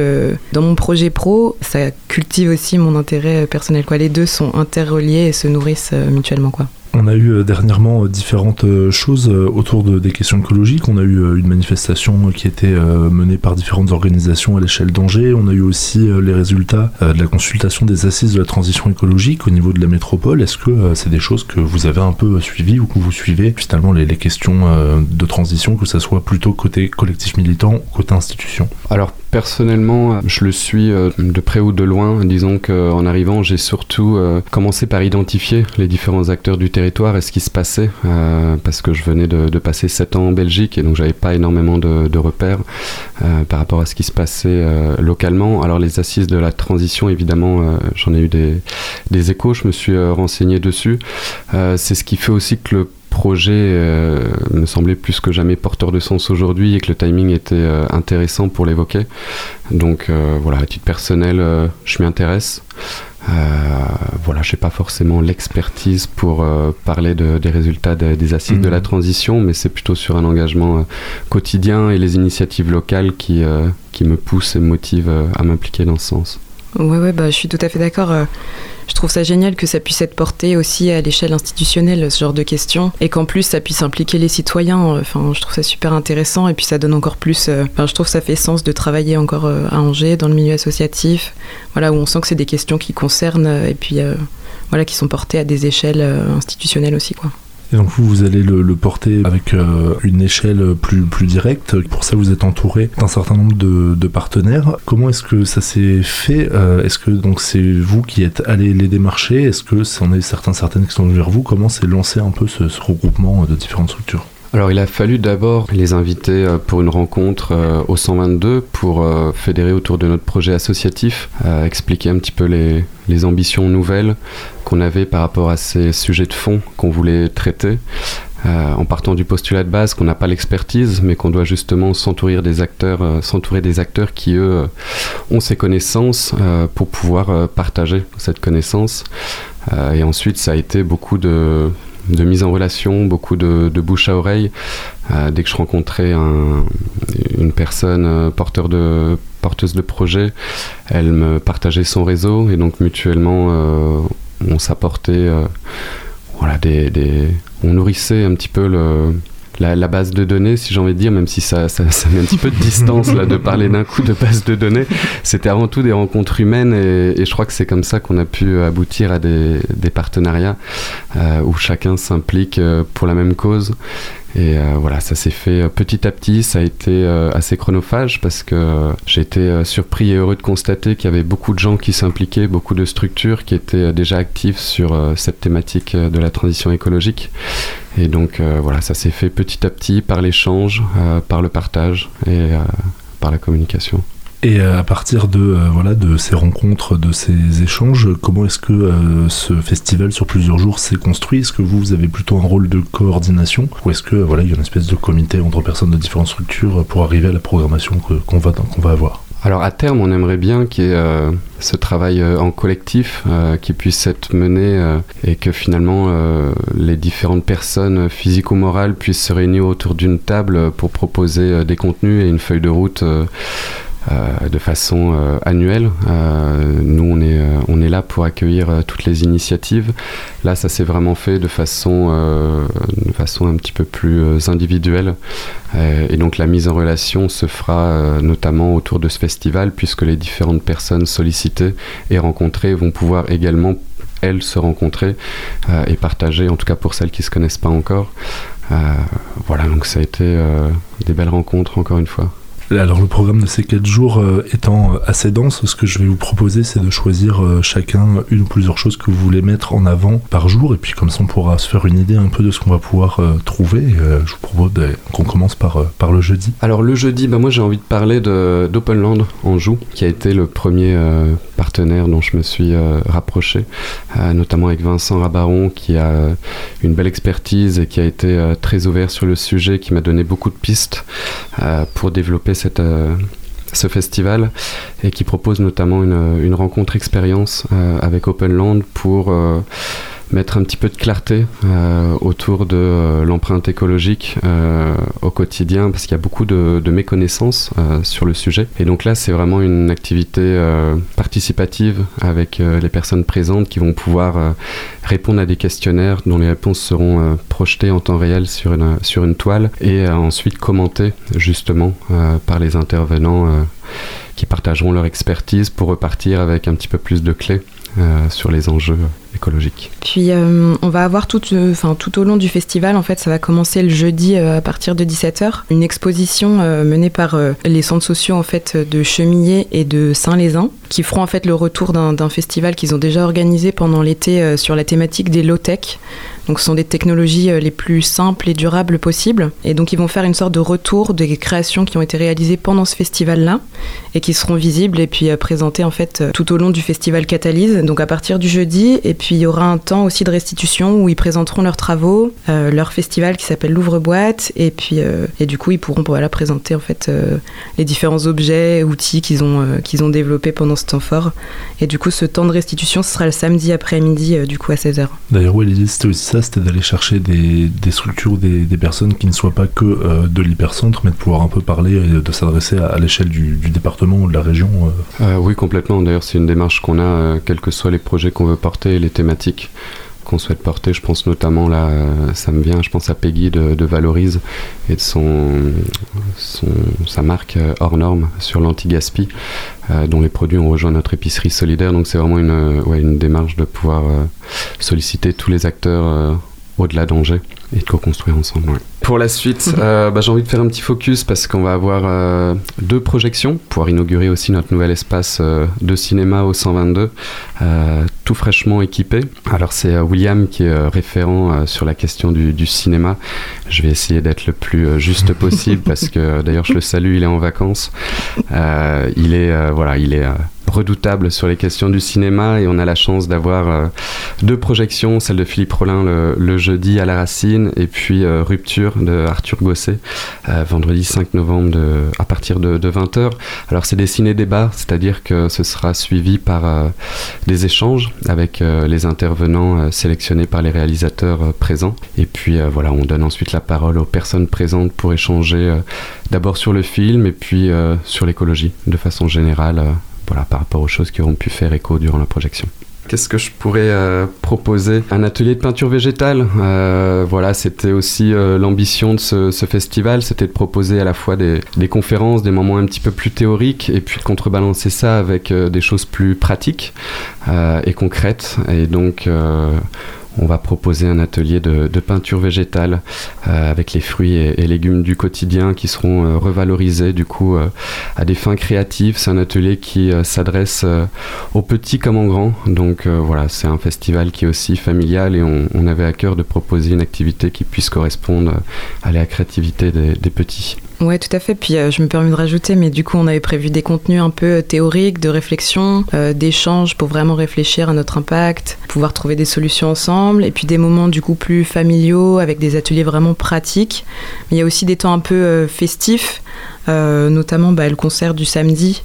dans mon projet pro, ça cultive aussi mon intérêt personnel. Quoi. Les deux sont interreliés et se nourrissent mutuellement. Quoi. On a eu euh, dernièrement euh, différentes euh, choses autour de, des questions écologiques. On a eu une manifestation qui était menée par différentes organisations à l'échelle d'Angers. On a eu aussi les résultats de la consultation des assises de la transition écologique au niveau de la métropole. Est-ce que c'est des choses que vous avez un peu suivies ou que vous suivez finalement les, questions de transition, que ce soit plutôt côté collectif militant ou côté institution? Personnellement, je le suis de près ou de loin. Disons qu'en arrivant, j'ai surtout commencé par identifier les différents acteurs du territoire et ce qui se passait, euh, parce que je venais de, passer 7 ans en Belgique et donc j'avais pas énormément de, repères euh, par rapport à ce qui se passait euh, localement. Alors les assises de la transition, évidemment, j'en ai eu des, des, échos, je me suis renseigné dessus. C'est ce qui fait aussi que le projet me semblait plus que jamais porteur de sens aujourd'hui et que le timing était intéressant pour l'évoquer. Donc voilà, à titre personnel, je m'y intéresse. Euh, voilà, je n'ai pas forcément l'expertise pour euh, parler des résultats des assises de la mhm. transition, mais c'est plutôt sur un engagement euh, quotidien et les initiatives locales qui, qui me poussent et me motivent à m'impliquer dans ce sens. Ouais, ouais, bah, je suis tout à fait d'accord. Je trouve ça génial que ça puisse être porté aussi à l'échelle institutionnelle, ce genre de questions, et qu'en plus ça puisse impliquer les citoyens. Enfin, je trouve ça super intéressant, et puis ça donne encore plus. Euh, enfin, je trouve ça fait sens de travailler encore euh, à Angers, dans le milieu associatif, voilà, où on sent que c'est des questions qui concernent, euh, et puis voilà, qui sont portées à des échelles institutionnelles aussi, quoi. Donc vous, vous allez le, porter avec euh, une échelle plus, directe. Pour ça, vous êtes entouré d'un certain nombre de, partenaires. Comment est-ce que ça s'est fait euh, Est-ce que donc c'est vous qui êtes allé les démarcher? Est-ce que c'en est certains, certaines qui sont vers vous? Comment s'est lancé un peu ce regroupement de différentes structures? Alors il a fallu d'abord les inviter euh, pour une rencontre euh, au 122 pour euh, fédérer autour de notre projet associatif, expliquer un petit peu les, ambitions nouvelles qu'on avait par rapport à ces sujets de fond qu'on voulait traiter. en partant du postulat de base qu'on n'a pas l'expertise, mais qu'on doit justement s'entourer des acteurs, s'entourer des acteurs qui eux ont ces connaissances pour pouvoir partager cette connaissance. et ensuite, ça a été beaucoup de de mise en relation, beaucoup de, bouche à oreille. Euh, dès que je rencontrais une personne euh, porteuse de projet, elle me partageait son réseau et donc mutuellement euh, on s'apportait voilà, des, on nourrissait un petit peu le, la, base de données, si j'ai envie de dire, même si ça, *laughs* ça, met un petit peu de distance là de parler d'un coup de base de données, c'était avant tout des rencontres humaines et, je crois que c'est comme ça qu'on a pu aboutir à des, partenariats euh, où chacun s'implique euh, pour la même cause. Et euh, voilà, ça s'est fait petit à petit, ça a été assez chronophage parce que j'ai été surpris et heureux de constater qu'il y avait beaucoup de gens qui s'impliquaient, beaucoup de structures qui étaient déjà actives sur cette thématique de la transition écologique. Et donc euh, voilà, ça s'est fait petit à petit par l'échange, euh, par le partage et euh, par la communication. Et à partir de, voilà, de ces rencontres, de ces échanges, comment est-ce que ce festival sur plusieurs jours s'est construit? Est-ce que vous, vous avez plutôt un rôle de coordination? Ou est-ce que voilà, il y a une espèce de comité entre personnes de différentes structures pour arriver à la programmation qu'on va, va avoir? Alors à terme, on aimerait bien qu'il y ait euh, ce travail euh, en collectif euh, qui puisse être mené et que finalement les différentes personnes physiques ou morales puissent se réunir autour d'une table pour proposer des contenus et une feuille de route euh, de façon euh, annuelle. Euh, nous, on est, on est là pour accueillir toutes les initiatives. Là, ça s'est vraiment fait de façon, de façon un petit peu plus individuelle. et donc, la mise en relation se fera notamment autour de ce festival, puisque les différentes personnes sollicitées et rencontrées vont pouvoir également elles se rencontrer et partager, en tout cas pour celles qui ne se connaissent pas encore. voilà, donc ça a été des belles rencontres encore une fois. Alors le programme de ces 4 jours euh, étant euh, assez dense, ce que je vais vous proposer c'est de choisir euh, chacun une ou plusieurs choses que vous voulez mettre en avant par jour et puis comme ça on pourra se faire une idée un peu de ce qu'on va pouvoir trouver. je vous propose qu'on commence par, par le jeudi. Alors le jeudi, bah moi j'ai envie de parler d'Openland en joue qui a été le premier partenaire dont je me suis rapproché, notamment avec Vincent Rabaron qui a une belle expertise et qui a été très ouvert sur le sujet, qui m'a donné beaucoup de pistes pour développer euh, ce festival et qui propose notamment une, une rencontre expérience avec Openland pour mettre un petit peu de clarté euh, autour de euh, l'empreinte écologique euh, au quotidien parce qu'il y a beaucoup de, méconnaissances sur le sujet. Et donc là, c'est vraiment une activité participative avec les personnes présentes qui vont pouvoir répondre à des questionnaires dont les réponses seront projetées en temps réel sur une, sur une toile et ensuite commentées justement par les intervenants qui partageront leur expertise pour repartir avec un petit peu plus de clés sur les enjeux Puis euh, on va avoir tout, euh, tout au long du festival, en fait, ça va commencer le jeudi euh, à partir de 17h, une exposition menée par les centres sociaux en fait de Chemillé et de Saint-Lézin, qui feront en fait le retour d'un festival qu'ils ont déjà organisé pendant l'été sur la thématique des low-tech. Donc ce sont des technologies les plus simples et durables possibles. Et donc ils vont faire une sorte de retour des créations qui ont été réalisées pendant ce festival-là et qui seront visibles et puis présentées en fait tout au long du festival Catalyse. Donc à partir du jeudi et puis il y aura un temps aussi de restitution où ils présenteront leurs travaux, euh, leur festival qui s'appelle l'Ouvre-boîte, et puis euh, et du coup ils pourront voilà, présenter en fait euh, les différents objets, outils qu'ils ont qu'ils ont développés pendant ce temps fort. Et du coup ce temps de restitution ce sera le samedi après-midi du coup à 16h. D'ailleurs l'idée c'était aussi c'était d'aller chercher des, structures, des, des, personnes qui ne soient pas que de l'hypercentre, mais de pouvoir un peu parler et de s'adresser à, l'échelle du, du, département ou de la région. oui complètement. D'ailleurs c'est une démarche qu'on a, quels que soient les projets qu'on veut porter, les thématiques qu'on souhaite porter. Je pense notamment là, ça me vient, je pense à Peggy de, Valorise et de son, sa marque euh, hors norme sur l'anti-gaspi, euh, dont les produits ont rejoint notre épicerie solidaire. Donc c'est vraiment une, une démarche de pouvoir euh, solliciter tous les acteurs au-delà d'Angers et de co-construire ensemble. Pour la suite, *laughs* euh, bah, j'ai envie de faire un petit focus parce qu'on va avoir euh, deux projections, pour inaugurer aussi notre nouvel espace euh, de cinéma au 122, tout fraîchement équipé. Alors c'est William qui est référent sur la question du, du, cinéma. Je vais essayer d'être le plus juste *laughs* possible parce que d'ailleurs je le salue, il est en vacances. il est voilà, il est redoutable sur les questions du cinéma et on a la chance d'avoir deux projections, celle de Philippe Rollin le, jeudi à la Racine et puis euh, Rupture de Arthur Gosset euh, vendredi 5 novembre à partir de, 20h. Alors c'est des ciné-débats, c'est-à-dire que ce sera suivi par des échanges avec les intervenants sélectionnés par les réalisateurs présents et puis voilà, on donne ensuite la parole aux personnes présentes pour échanger d'abord sur le film et puis sur l'écologie de façon générale voilà, par rapport aux choses qui auront pu faire écho durant la projection. Qu'est-ce que je pourrais euh, proposer? Un atelier de peinture végétale. Euh, voilà, c'était aussi euh, l'ambition de ce, festival, c'était de proposer à la fois des, des, conférences, des moments un petit peu plus théoriques, et puis de contrebalancer ça avec des choses plus pratiques et concrètes. Et donc on va proposer un atelier de, peinture végétale euh, avec les fruits et, légumes du quotidien qui seront euh, revalorisés du coup euh, à des fins créatives. C'est un atelier qui s'adresse aux petits comme aux grands. Donc voilà, c'est un festival qui est aussi familial et on, avait à cœur de proposer une activité qui puisse correspondre à la créativité des petits. Ouais, tout à fait. Puis euh, je me permets de rajouter, mais du coup, on avait prévu des contenus un peu euh, théoriques, de réflexion, euh, d'échange pour vraiment réfléchir à notre impact, pouvoir trouver des solutions ensemble, et puis des moments du coup plus familiaux avec des ateliers vraiment pratiques. Mais il y a aussi des temps un peu festifs, notamment bah, le concert du samedi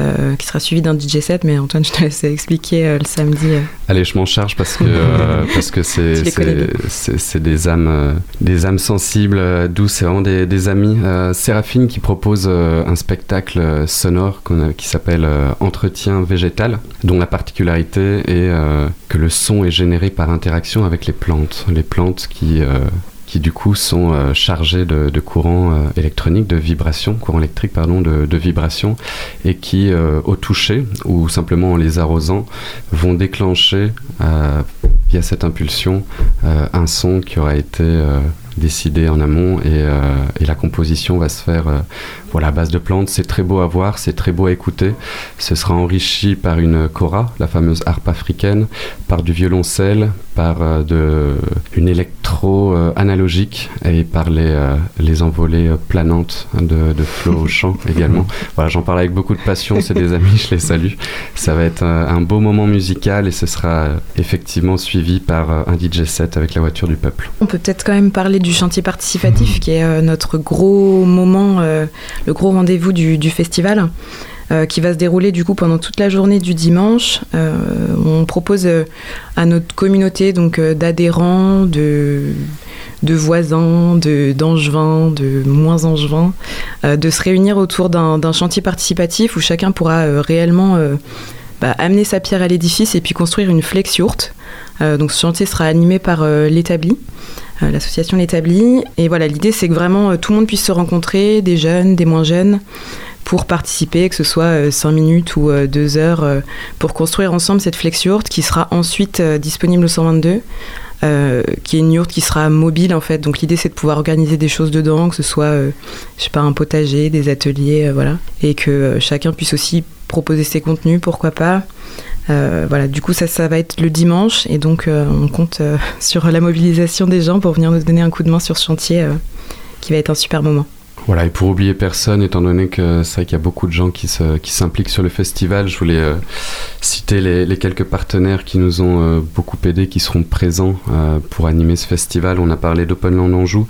euh, qui sera suivi d'un DJ set, mais Antoine, je te laisse expliquer euh, le samedi. Euh. Allez, je m'en charge parce que *laughs* parce que c'est c'est des âmes des âmes sensibles, douces, c'est vraiment des, des amis. Séraphine qui propose un spectacle sonore qui s'appelle Entretien végétal, dont la particularité est que le son est généré par interaction avec les plantes, les plantes qui qui du coup sont euh, chargés de, de courant euh, électronique, de vibration, courant électrique pardon, de, de vibration, et qui euh, au toucher ou simplement en les arrosant vont déclencher via cette impulsion un son qui aura été décidé en amont et, la composition va se faire voilà, base de plantes. C'est très beau à voir, c'est très beau à écouter. Ce sera enrichi par une kora, la fameuse harpe africaine, par du violoncelle, par de, une électro analogique et par les, euh, les envolées euh, planantes de, de Flo *laughs* au chant également. Voilà, j'en parle avec beaucoup de passion, c'est des amis, je les salue. Ça va être euh, un beau moment musical et ce sera effectivement suivi par un DJ set avec la voiture du peuple. On peut peut-être quand même parler du chantier participatif, qui est notre gros moment, le gros rendez-vous du, festival. qui va se dérouler du coup pendant toute la journée du dimanche. on propose à notre communauté donc d'adhérents, de voisins, d'angevins, de, moins angevins, euh, de se réunir autour d'un chantier participatif où chacun pourra euh, réellement euh, bah, amener sa pierre à l'édifice et puis construire une flex yourte. donc ce chantier sera animé par l'établi. L'association l'établi. Et voilà, l'idée c'est que vraiment tout le monde puisse se rencontrer, des jeunes, des moins jeunes, pour participer, que ce soit 5 minutes ou 2 heures, pour construire ensemble cette flex yourte qui sera ensuite disponible au 122 euh, qui est une yourte qui sera mobile en fait. Donc l'idée c'est de pouvoir organiser des choses dedans, que ce soit, euh, je sais pas, un potager, des ateliers, euh, voilà, et que chacun puisse aussi proposer ses contenus, pourquoi pas. Voilà, du coup ça, ça va être le dimanche et donc on compte *laughs* sur la mobilisation des gens pour venir nous donner un coup de main sur ce chantier qui va être un super moment. Voilà, et pour oublier personne, étant donné que c'est vrai qu'il y a beaucoup de gens qui, qui s'impliquent sur le festival, je voulais euh, citer les, quelques partenaires qui nous ont euh, beaucoup aidés, qui seront présents euh, pour animer ce festival. On a parlé d'Openland Anjou.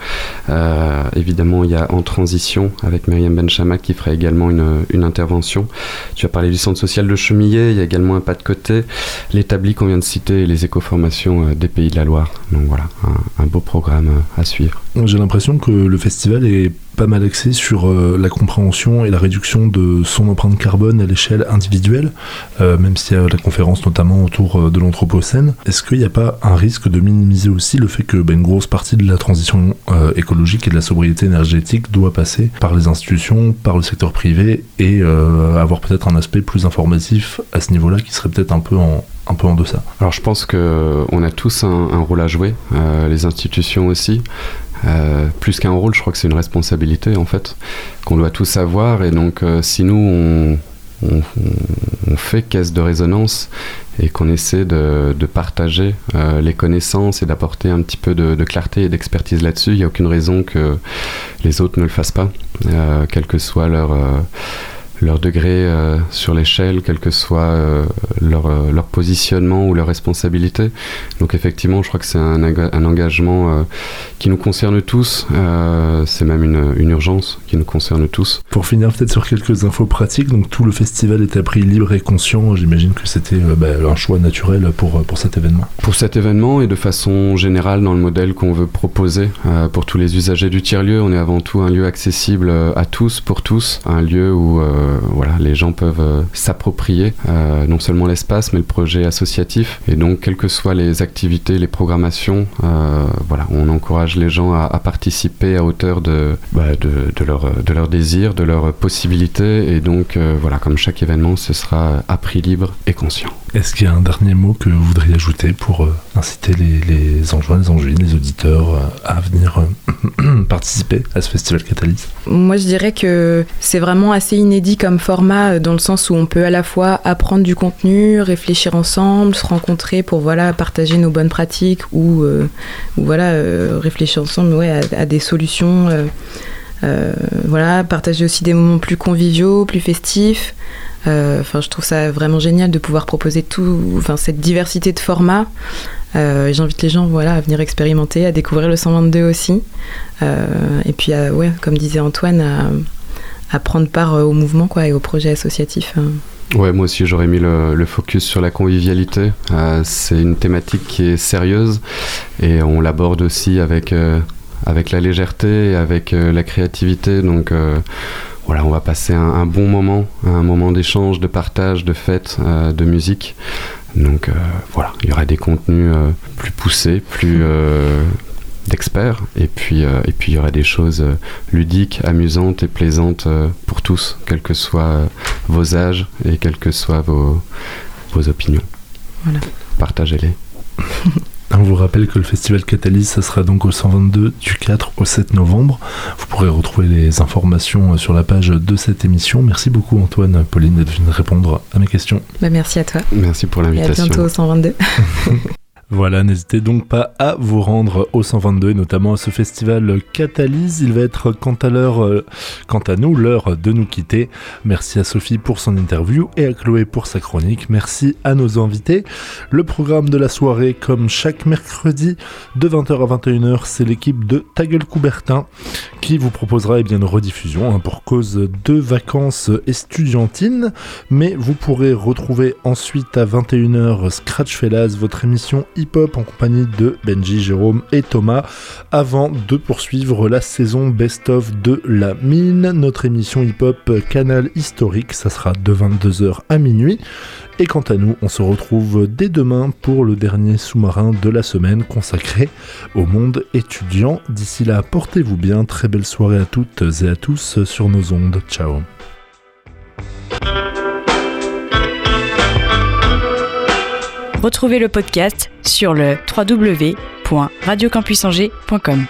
évidemment, il y a En Transition avec Myriam Benchamak qui fera également une, une, intervention. Tu as parlé du centre social de Chemillé, il y a également un pas de côté, l'établi qu'on vient de citer et les écoformations des Pays de la Loire. Donc voilà, un beau programme à suivre. J'ai l'impression que le festival est pas mal axé sur euh, la compréhension et la réduction de son empreinte carbone à l'échelle individuelle, euh, même s'il y a la conférence notamment autour euh, de l'Anthropocène. Est-ce qu'il n'y a pas un risque de minimiser aussi le fait que ben, une grosse partie de la transition écologique et de la sobriété énergétique doit passer par les institutions, par le secteur privé et avoir peut-être un aspect plus informatif à ce niveau-là qui serait peut-être un peu en, deçà? Alors je pense qu'on a tous un, rôle à jouer, les institutions aussi. Euh, plus qu'un rôle, je crois que c'est une responsabilité en fait, qu'on doit tous avoir. Et donc, euh, si nous on, fait caisse de résonance et qu'on essaie de, partager euh, les connaissances et d'apporter un petit peu de, clarté et d'expertise là-dessus, il n'y a aucune raison que les autres ne le fassent pas, quel que soit leur leur degré euh, sur l'échelle, quel que soit euh, leur, euh, leur, positionnement ou leur responsabilité. Donc effectivement, je crois que c'est un, un, engagement qui nous concerne tous. c'est même une, une, urgence qui nous concerne tous. Pour finir peut-être sur quelques infos pratiques, donc tout le festival est à prix libre et conscient. J'imagine que c'était bah, un choix naturel pour, pour cet événement. Pour cet événement et de façon générale dans le modèle qu'on veut proposer pour tous les usagers du tiers-lieu, on est avant tout un lieu accessible à tous, pour tous, un lieu où voilà, les gens peuvent euh, s'approprier euh, non seulement l'espace, mais le projet associatif. Et donc, quelles que soient les activités, les programmations, euh, voilà, on encourage les gens à, participer à hauteur de, bah, de, de, leur, de leur désir, de leurs possibilités. Et donc, voilà, comme chaque événement, ce sera à prix libre et conscient. Est-ce qu'il y a un dernier mot que vous voudriez ajouter pour inciter les, les les Angevines, les auditeurs à venir *clears throat* participer à ce festival Catalyse? Moi, je dirais que c'est vraiment assez inédit comme format euh, dans le sens où on peut à la fois apprendre du contenu, réfléchir ensemble, se rencontrer pour voilà partager nos bonnes pratiques ou, euh, voilà euh, réfléchir ensemble ouais, à, des solutions. voilà, partager aussi des moments plus conviviaux, plus festifs. Enfin, je trouve ça vraiment génial de pouvoir proposer tout, enfin cette diversité de formats. J'invite les gens voilà, à venir expérimenter, à découvrir le 122 aussi. et puis, comme disait Antoine, à, prendre part euh, au mouvement quoi, et au projet associatif. Hein. Ouais, moi aussi j'aurais mis le, focus sur la convivialité. Euh, c'est une thématique qui est sérieuse et on l'aborde aussi avec, euh, avec la légèreté, avec la créativité. Donc voilà, on va passer un, bon moment, un moment d'échange, de partage, de fête, de musique. Donc voilà, il y aura des contenus plus poussés, plus d'experts et puis euh, et puis il y aura des choses euh, ludiques, amusantes et plaisantes euh, pour tous, quels que soient vos âges et quelles que soient vos, vos opinions. Voilà. Partagez-les. *laughs* On vous rappelle que le festival Catalyse, ça sera donc au 122 du 4 au 7 novembre. Vous pourrez retrouver les informations sur la page de cette émission. Merci beaucoup Antoine, Pauline, d'être venu répondre à mes questions. Bah merci à toi. Merci pour l'invitation. Et à bientôt au 122. *laughs* Voilà, n'hésitez donc pas à vous rendre au 122 et notamment à ce festival Catalyse. Il va être quant à l'heure, euh, quant à nous, l'heure de nous quitter. Merci à Sophie pour son interview et à Chloé pour sa chronique. Merci à nos invités. Le programme de la soirée, comme chaque mercredi de 20h à 21h, c'est l'équipe de Ta Coubertin qui vous proposera eh bien, une rediffusion hein, pour cause de vacances estudiantines. Mais vous pourrez retrouver ensuite à 21h Scratch Fellas, votre émission hip-hop en compagnie de Benji, Jérôme et Thomas avant de poursuivre la saison best-of de La Mine, notre émission hip-hop canal historique. Ça sera de 22h à minuit. Et quant à nous, on se retrouve dès demain pour le dernier sous-marin de la semaine consacré au monde étudiant. D'ici là, portez-vous bien. Très belle soirée à toutes et à tous sur nos ondes. Ciao. Retrouvez le podcast sur le www.radiocampusangers.com.